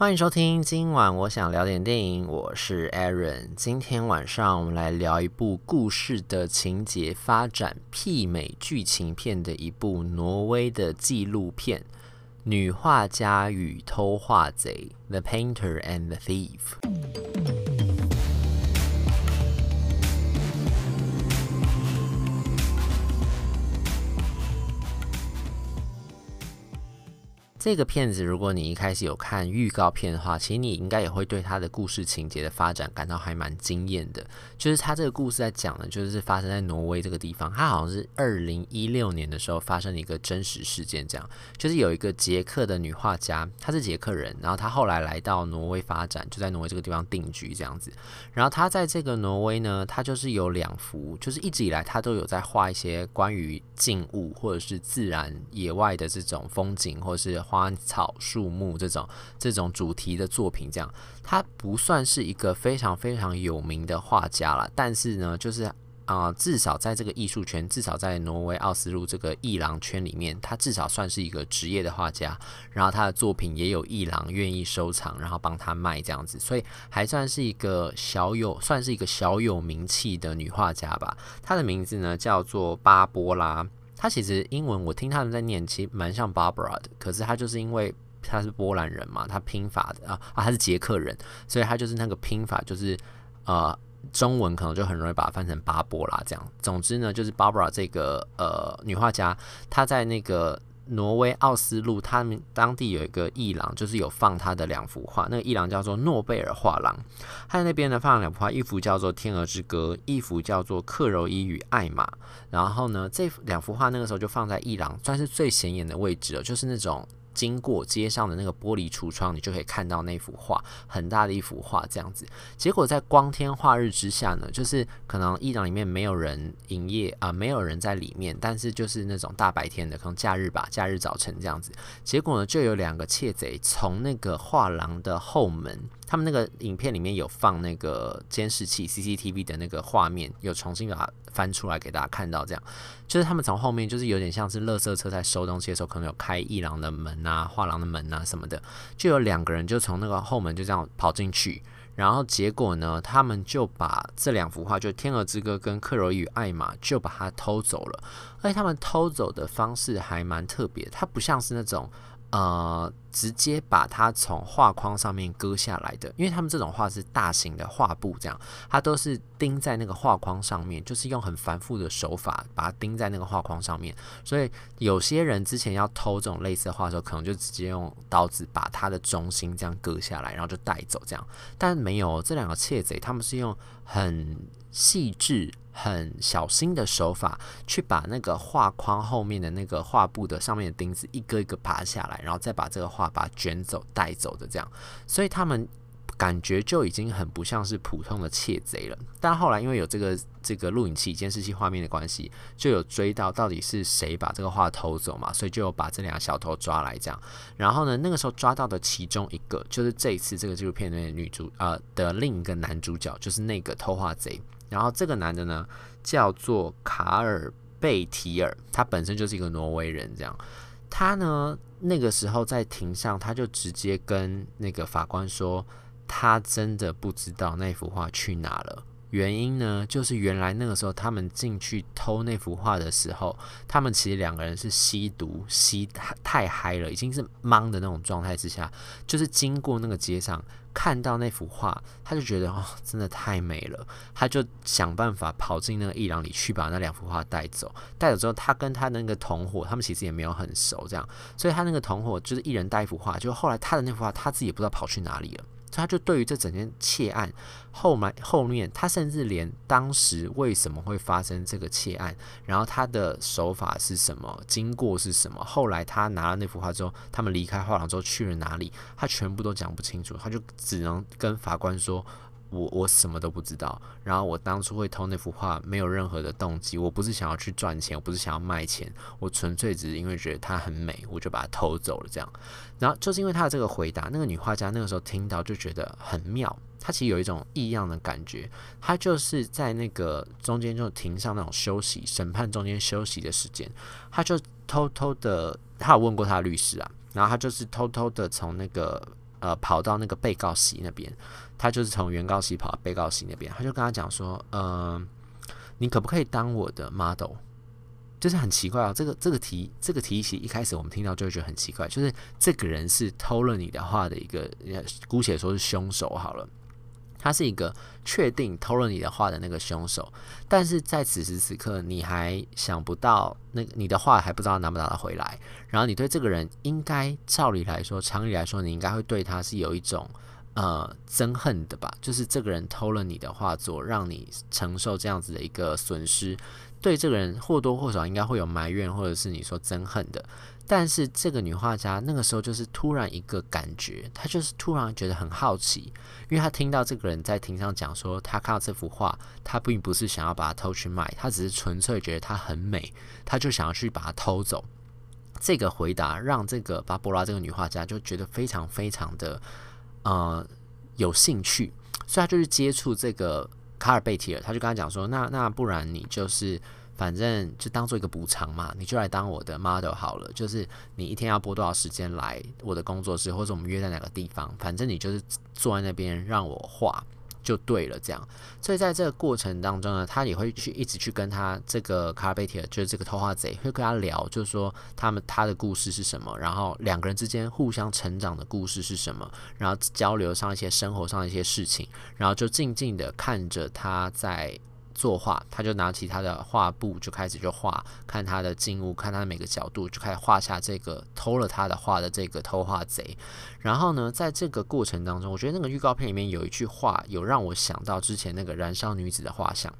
欢迎收听，今晚我想聊点电影，我是 Aaron。今天晚上我们来聊一部故事的情节发展媲美剧情片的一部挪威的纪录片《女画家与偷画贼》（The Painter and the Thief）。这个片子，如果你一开始有看预告片的话，其实你应该也会对它的故事情节的发展感到还蛮惊艳的。就是它这个故事在讲的，就是发生在挪威这个地方。它好像是二零一六年的时候发生了一个真实事件，这样就是有一个捷克的女画家，她是捷克人，然后她后来来到挪威发展，就在挪威这个地方定居这样子。然后她在这个挪威呢，她就是有两幅，就是一直以来她都有在画一些关于静物或者是自然野外的这种风景，或者是画。花草树木这种这种主题的作品，这样他不算是一个非常非常有名的画家了。但是呢，就是啊、至少在这个艺术圈，至少在挪威奥斯陆这个艺廊圈里面，他至少算是一个职业的画家。然后他的作品也有艺廊愿意收藏，然后帮他卖这样子，所以还算是一个小有，算是一个小有名气的女画家吧。她的名字呢叫做巴波拉。他其实英文我听他们在念，其实蛮像 Barbara 的，可是他就是因为他是波兰人嘛，他拼法的啊啊他是捷克人，所以他就是那个拼法就是呃中文可能就很容易把它翻成巴波拉这样。总之呢，就是 Barbara 这个呃女画家，她在那个。挪威奥斯陆，他们当地有一个艺廊，就是有放他的两幅画。那个艺廊叫做诺贝尔画廊，他在那边呢放了两幅画，一幅叫做《天鹅之歌》，一幅叫做《克柔伊与艾玛》。然后呢，这两幅画那个时候就放在艺廊，算是最显眼的位置了，就是那种。经过街上的那个玻璃橱窗，你就可以看到那幅画，很大的一幅画这样子。结果在光天化日之下呢，就是可能艺廊里面没有人营业啊、没有人在里面，但是就是那种大白天的，可能假日吧，假日早晨这样子。结果呢，就有两个窃贼从那个画廊的后门。他们那个影片里面有放那个监视器 CCTV 的那个画面，有重新把它翻出来给大家看到。这样就是他们从后面，就是有点像是垃圾车在收东西的时候，可能有开艺廊的门啊、画廊的门啊什么的，就有两个人就从那个后门就这样跑进去，然后结果呢，他们就把这两幅画，就《天鹅之歌》跟《克柔与艾玛》，就把它偷走了。而且他们偷走的方式还蛮特别，它不像是那种。呃，直接把它从画框上面割下来的，因为他们这种画是大型的画布，这样它都是钉在那个画框上面，就是用很繁复的手法把它钉在那个画框上面。所以有些人之前要偷这种类似的画的时候，可能就直接用刀子把它的中心这样割下来，然后就带走这样。但没有，这两个窃贼，他们是用很细致。很小心的手法，去把那个画框后面的那个画布的上面的钉子一个一个拔下来，然后再把这个画把它卷走带走的这样，所以他们感觉就已经很不像是普通的窃贼了。但后来因为有这个这个录影器监视器画面的关系，就有追到到底是谁把这个画偷走嘛，所以就有把这两个小偷抓来这样。然后呢，那个时候抓到的其中一个，就是这一次这个纪录片里面的女主呃的另一个男主角，就是那个偷画贼。然后这个男的呢，叫做卡尔贝提尔，他本身就是一个挪威人。这样，他呢那个时候在庭上，他就直接跟那个法官说，他真的不知道那幅画去哪了。原因呢，就是原来那个时候他们进去偷那幅画的时候，他们其实两个人是吸毒吸太嗨了，已经是懵的那种状态之下，就是经过那个街上看到那幅画，他就觉得哦，真的太美了，他就想办法跑进那个艺廊里去把那两幅画带走。带走之后，他跟他那个同伙，他们其实也没有很熟，这样，所以他那个同伙就是一人带一幅画，就后来他的那幅画他自己也不知道跑去哪里了。他就对于这整件窃案后面后面，他甚至连当时为什么会发生这个窃案，然后他的手法是什么，经过是什么，后来他拿了那幅画之后，他们离开画廊之后去了哪里，他全部都讲不清楚，他就只能跟法官说。我我什么都不知道，然后我当初会偷那幅画没有任何的动机，我不是想要去赚钱，我不是想要卖钱，我纯粹只是因为觉得它很美，我就把它偷走了这样。然后就是因为他的这个回答，那个女画家那个时候听到就觉得很妙，她其实有一种异样的感觉，她就是在那个中间就庭上那种休息审判中间休息的时间，她就偷偷的，她有问过她的律师啊，然后她就是偷偷的从那个。呃跑到那个被告席那边，他就是从原告席跑到被告席那边，他就跟他讲说，呃，你可不可以当我的 model？就是很奇怪啊，这个这个题这个题型一开始我们听到就会觉得很奇怪，就是这个人是偷了你的话的一个，姑且说是凶手好了。他是一个确定偷了你的话的那个凶手，但是在此时此刻，你还想不到那个你的话还不知道拿不拿得回来，然后你对这个人应该照理来说，常理来说，你应该会对他是有一种呃憎恨的吧？就是这个人偷了你的画作，让你承受这样子的一个损失，对这个人或多或少应该会有埋怨，或者是你说憎恨的。但是这个女画家那个时候就是突然一个感觉，她就是突然觉得很好奇，因为她听到这个人在庭上讲说，他看到这幅画，他并不是想要把它偷去卖，他只是纯粹觉得它很美，他就想要去把它偷走。这个回答让这个巴波拉这个女画家就觉得非常非常的呃有兴趣，所以他就是接触这个卡尔贝提尔，他就跟他讲说，那那不然你就是。反正就当做一个补偿嘛，你就来当我的 model 好了。就是你一天要播多少时间来我的工作室，或者我们约在哪个地方，反正你就是坐在那边让我画就对了。这样，所以在这个过程当中呢，他也会去一直去跟他这个卡拉贝提尔，就是这个偷画贼，会跟他聊，就是说他们他的故事是什么，然后两个人之间互相成长的故事是什么，然后交流上一些生活上的一些事情，然后就静静的看着他在。作画，他就拿起他的画布，就开始就画，看他的静物，看他的每个角度，就开始画下这个偷了他的画的这个偷画贼。然后呢，在这个过程当中，我觉得那个预告片里面有一句话，有让我想到之前那个燃烧女子的画像。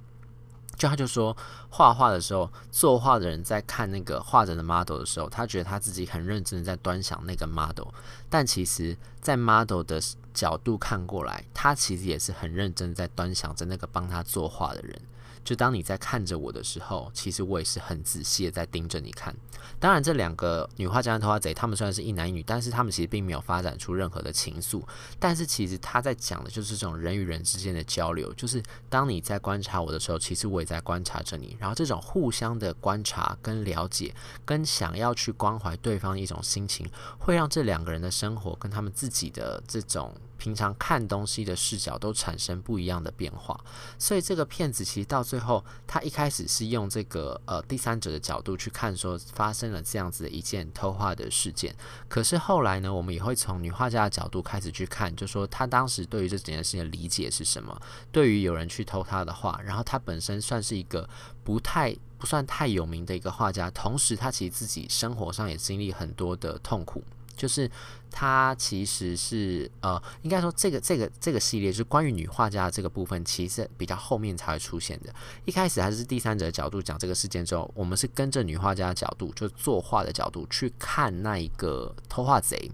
就他就说，画画的时候，作画的人在看那个画着的 model 的时候，他觉得他自己很认真的在端详那个 model，但其实，在 model 的角度看过来，他其实也是很认真在端详着那个帮他作画的人。就当你在看着我的时候，其实我也是很仔细的在盯着你看。当然，这两个女画家和偷画贼，他们虽然是一男一女，但是他们其实并没有发展出任何的情愫。但是，其实他在讲的就是这种人与人之间的交流，就是当你在观察我的时候，其实我也在观察着你。然后，这种互相的观察跟了解，跟想要去关怀对方的一种心情，会让这两个人的生活跟他们自己的这种。平常看东西的视角都产生不一样的变化，所以这个片子其实到最后，他一开始是用这个呃第三者的角度去看，说发生了这样子的一件偷画的事件。可是后来呢，我们也会从女画家的角度开始去看，就说她当时对于这整件事情的理解是什么？对于有人去偷她的画，然后她本身算是一个不太不算太有名的一个画家，同时她其实自己生活上也经历很多的痛苦。就是它其实是呃，应该说这个这个这个系列是关于女画家的这个部分，其实比较后面才会出现的。一开始还是第三者的角度讲这个事件之后，我们是跟着女画家的角度，就作画的角度去看那一个偷画贼。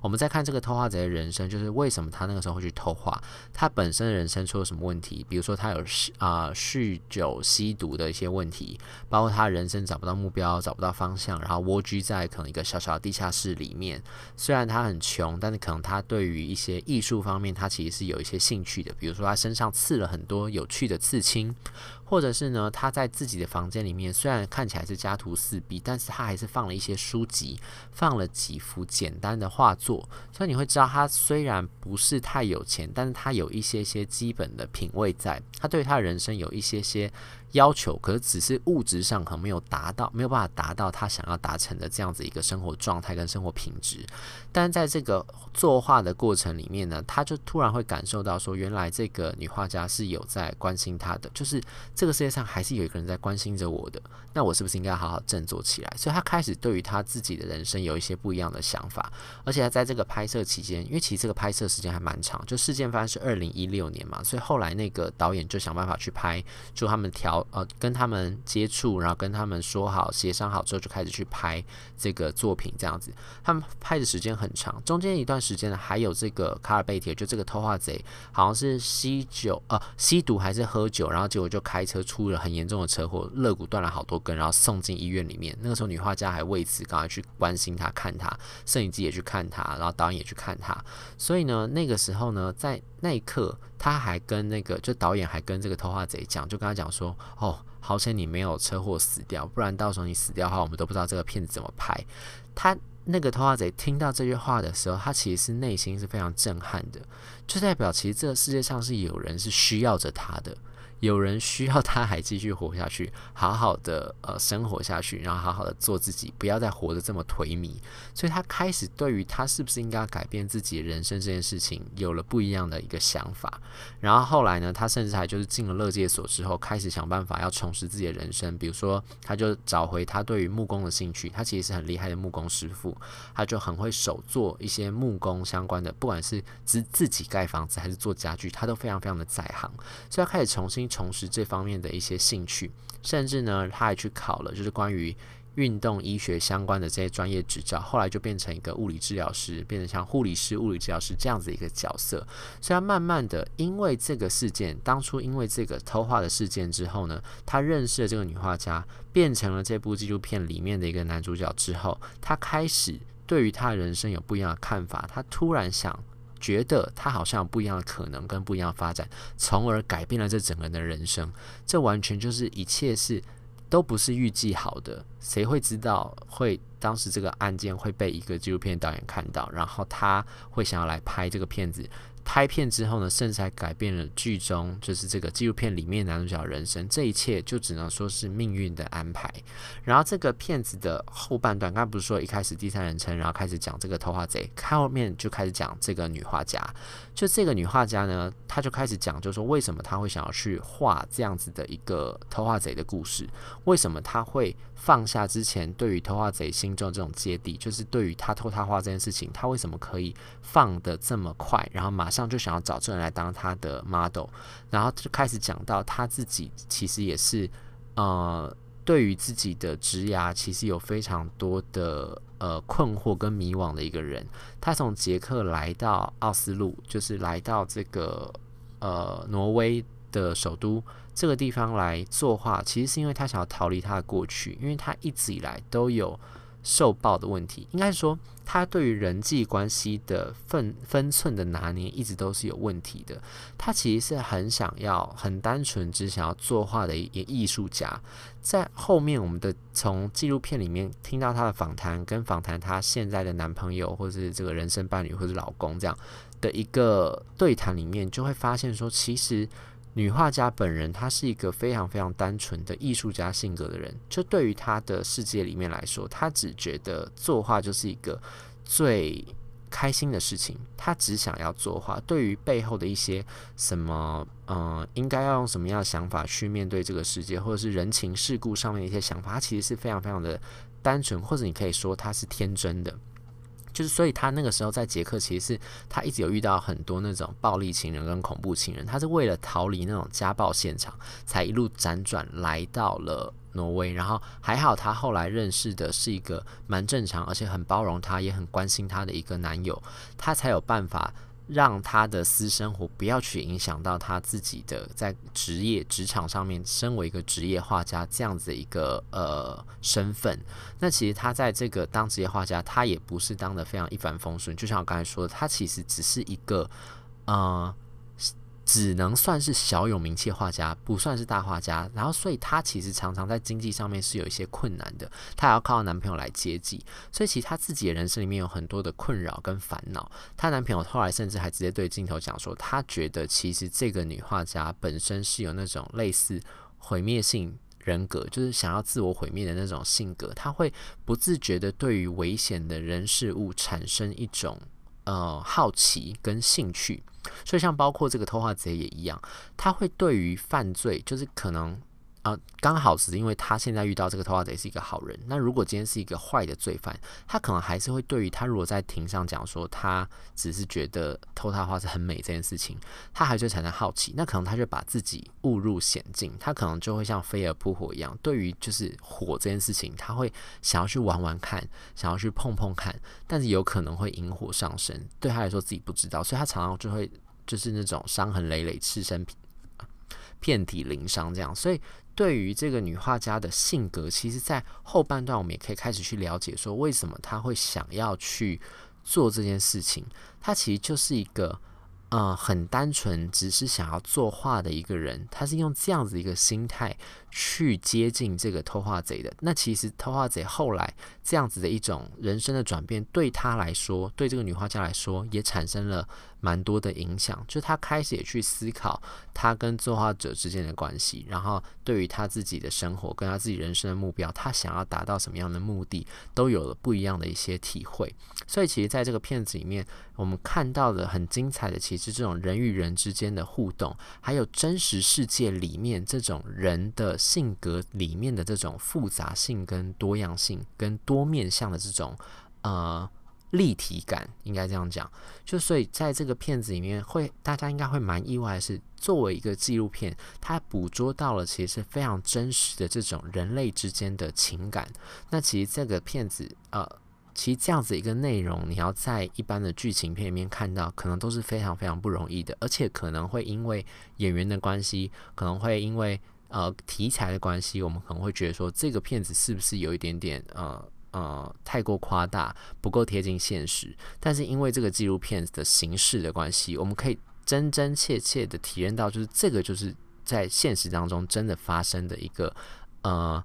我们再看这个偷画贼的人生，就是为什么他那个时候会去偷画？他本身的人生出了什么问题？比如说他有啊、酗酒、吸毒的一些问题，包括他人生找不到目标、找不到方向，然后蜗居在可能一个小小的地下室里面。虽然他很穷，但是可能他对于一些艺术方面，他其实是有一些兴趣的。比如说他身上刺了很多有趣的刺青。或者是呢，他在自己的房间里面，虽然看起来是家徒四壁，但是他还是放了一些书籍，放了几幅简单的画作，所以你会知道他虽然不是太有钱，但是他有一些些基本的品味在，他对他人生有一些些。要求，可是只是物质上可能没有达到，没有办法达到他想要达成的这样子一个生活状态跟生活品质。但在这个作画的过程里面呢，他就突然会感受到说，原来这个女画家是有在关心他的，就是这个世界上还是有一个人在关心着我的。那我是不是应该好好振作起来？所以他开始对于他自己的人生有一些不一样的想法。而且他在这个拍摄期间，因为其实这个拍摄时间还蛮长，就事件发生是二零一六年嘛，所以后来那个导演就想办法去拍，就他们调。呃，跟他们接触，然后跟他们说好、协商好之后，就开始去拍这个作品，这样子。他们拍的时间很长，中间一段时间呢，还有这个卡尔贝提，就这个偷画贼，好像是吸酒，呃，吸毒还是喝酒，然后结果就开车出了很严重的车祸，肋骨断了好多根，然后送进医院里面。那个时候，女画家还为此赶快去关心他、看他，摄影机也去看他，然后导演也去看他。所以呢，那个时候呢，在那一刻。他还跟那个，就导演还跟这个偷画贼讲，就跟他讲说：“哦，好险你没有车祸死掉，不然到时候你死掉的话，我们都不知道这个片子怎么拍。”他那个偷画贼听到这句话的时候，他其实是内心是非常震撼的，就代表其实这个世界上是有人是需要着他的。有人需要他还继续活下去，好好的呃生活下去，然后好好的做自己，不要再活得这么颓靡。所以他开始对于他是不是应该改变自己人生这件事情，有了不一样的一个想法。然后后来呢，他甚至还就是进了乐戒所之后，开始想办法要重拾自己的人生。比如说，他就找回他对于木工的兴趣，他其实是很厉害的木工师傅，他就很会手做一些木工相关的，不管是自自己盖房子还是做家具，他都非常非常的在行。所以他开始重新。从事这方面的一些兴趣，甚至呢，他还去考了就是关于运动医学相关的这些专业执照，后来就变成一个物理治疗师，变成像护理师、物理治疗师这样子一个角色。所以，他慢慢的因为这个事件，当初因为这个偷画的事件之后呢，他认识了这个女画家，变成了这部纪录片里面的一个男主角之后，他开始对于他人生有不一样的看法，他突然想。觉得他好像有不一样的可能跟不一样的发展，从而改变了这整个人的人生。这完全就是一切是都不是预计好的，谁会知道会当时这个案件会被一个纪录片导演看到，然后他会想要来拍这个片子。拍片之后呢，甚至还改变了剧中就是这个纪录片里面男主角人生，这一切就只能说是命运的安排。然后这个片子的后半段，刚刚不是说一开始第三人称，然后开始讲这个偷花贼，后面就开始讲这个女画家。就这个女画家呢，她就开始讲，就是说为什么她会想要去画这样子的一个偷画贼的故事，为什么她会放下之前对于偷画贼心中这种芥蒂，就是对于她偷他画这件事情，她为什么可以放得这么快，然后马上就想要找这人来当她的 model，然后就开始讲到她自己其实也是呃，对于自己的职涯其实有非常多的呃困惑跟迷惘的一个人。他从捷克来到奥斯陆，就是来到这个呃挪威的首都这个地方来作画，其实是因为他想要逃离他的过去，因为他一直以来都有。受暴的问题，应该说他对于人际关系的分分寸的拿捏一直都是有问题的。他其实是很想要、很单纯，只想要作画的一艺术家。在后面，我们的从纪录片里面听到他的访谈，跟访谈他现在的男朋友，或是这个人生伴侣，或是老公这样的一个对谈里面，就会发现说，其实。女画家本人，她是一个非常非常单纯的艺术家性格的人。就对于她的世界里面来说，她只觉得作画就是一个最开心的事情。她只想要作画。对于背后的一些什么，嗯、应该要用什么样的想法去面对这个世界，或者是人情世故上面的一些想法，她其实是非常非常的单纯，或者你可以说她是天真的。就是，所以他那个时候在捷克，其实是他一直有遇到很多那种暴力情人跟恐怖情人。他是为了逃离那种家暴现场，才一路辗转来到了挪威。然后还好，他后来认识的是一个蛮正常，而且很包容他，也很关心他的一个男友，他才有办法。让他的私生活不要去影响到他自己的在职业职场上面，身为一个职业画家这样子一个呃身份。那其实他在这个当职业画家，他也不是当的非常一帆风顺。就像我刚才说的，他其实只是一个呃。只能算是小有名气画家，不算是大画家。然后，所以她其实常常在经济上面是有一些困难的。她还要靠男朋友来接济，所以其实她自己的人生里面有很多的困扰跟烦恼。她男朋友后来甚至还直接对镜头讲说，他觉得其实这个女画家本身是有那种类似毁灭性人格，就是想要自我毁灭的那种性格。她会不自觉的对于危险的人事物产生一种呃好奇跟兴趣。所以，像包括这个偷画贼也一样，他会对于犯罪，就是可能啊，刚好是因为他现在遇到这个偷画贼是一个好人。那如果今天是一个坏的罪犯，他可能还是会对于他如果在庭上讲说他只是觉得偷他画是很美这件事情，他还是产生好奇。那可能他就把自己误入险境，他可能就会像飞蛾扑火一样，对于就是火这件事情，他会想要去玩玩看，想要去碰碰看，但是有可能会引火上身。对他来说自己不知道，所以他常常就会。就是那种伤痕累累、赤身遍体鳞伤这样，所以对于这个女画家的性格，其实，在后半段我们也可以开始去了解，说为什么她会想要去做这件事情。她其实就是一个，呃，很单纯，只是想要作画的一个人。她是用这样子一个心态去接近这个偷画贼的。那其实偷画贼后来这样子的一种人生的转变，对他来说，对这个女画家来说，也产生了蛮多的影响。就他开始也去思考他跟作画者之间的关系，然后对于他自己的生活跟他自己人生的目标，他想要达到什么样的目的，都有了不一样的一些体会。所以，其实在这个片子里面，我们看到的很精彩的，其实这种人与人之间的互动，还有真实世界里面这种人的性格里面的这种复杂性、跟多样性、跟多面向的这种呃立体感，应该这样讲。就所以在这个片子里面会，会大家应该会蛮意外的是，作为一个纪录片，它捕捉到了其实是非常真实的这种人类之间的情感。那其实这个片子呃。其实这样子一个内容，你要在一般的剧情片里面看到，可能都是非常非常不容易的，而且可能会因为演员的关系，可能会因为呃题材的关系，我们可能会觉得说这个片子是不是有一点点呃呃太过夸大，不够贴近现实。但是因为这个纪录片的形式的关系，我们可以真真切切的体验到，就是这个就是在现实当中真的发生的一个呃。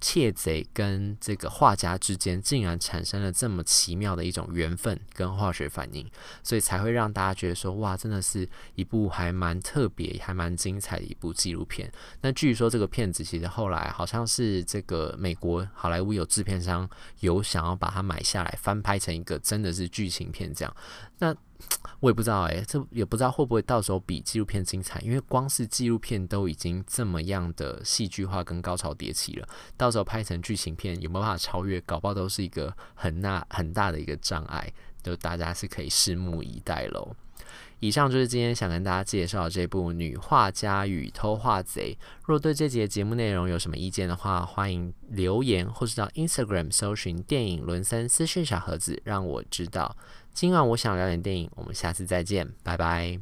窃贼跟这个画家之间竟然产生了这么奇妙的一种缘分跟化学反应，所以才会让大家觉得说，哇，真的是一部还蛮特别、还蛮精彩的一部纪录片。那据说这个片子其实后来好像是这个美国好莱坞有制片商有想要把它买下来翻拍成一个真的是剧情片这样。那 我也不知道哎、这也不知道会不会到时候比纪录片精彩，因为光是纪录片都已经这么样的戏剧化跟高潮迭起了，到时候拍成剧情片有没有办法超越，搞不好都是一个很大很大的一个障碍，就大家是可以拭目以待喽。以上就是今天想跟大家介绍这部《女画家与偷画贼》。若对这节节目内容有什么意见的话，欢迎留言或是到 Instagram 搜寻电影伦森私讯小盒子，让我知道。今晚我想聊点电影，我们下次再见，拜拜。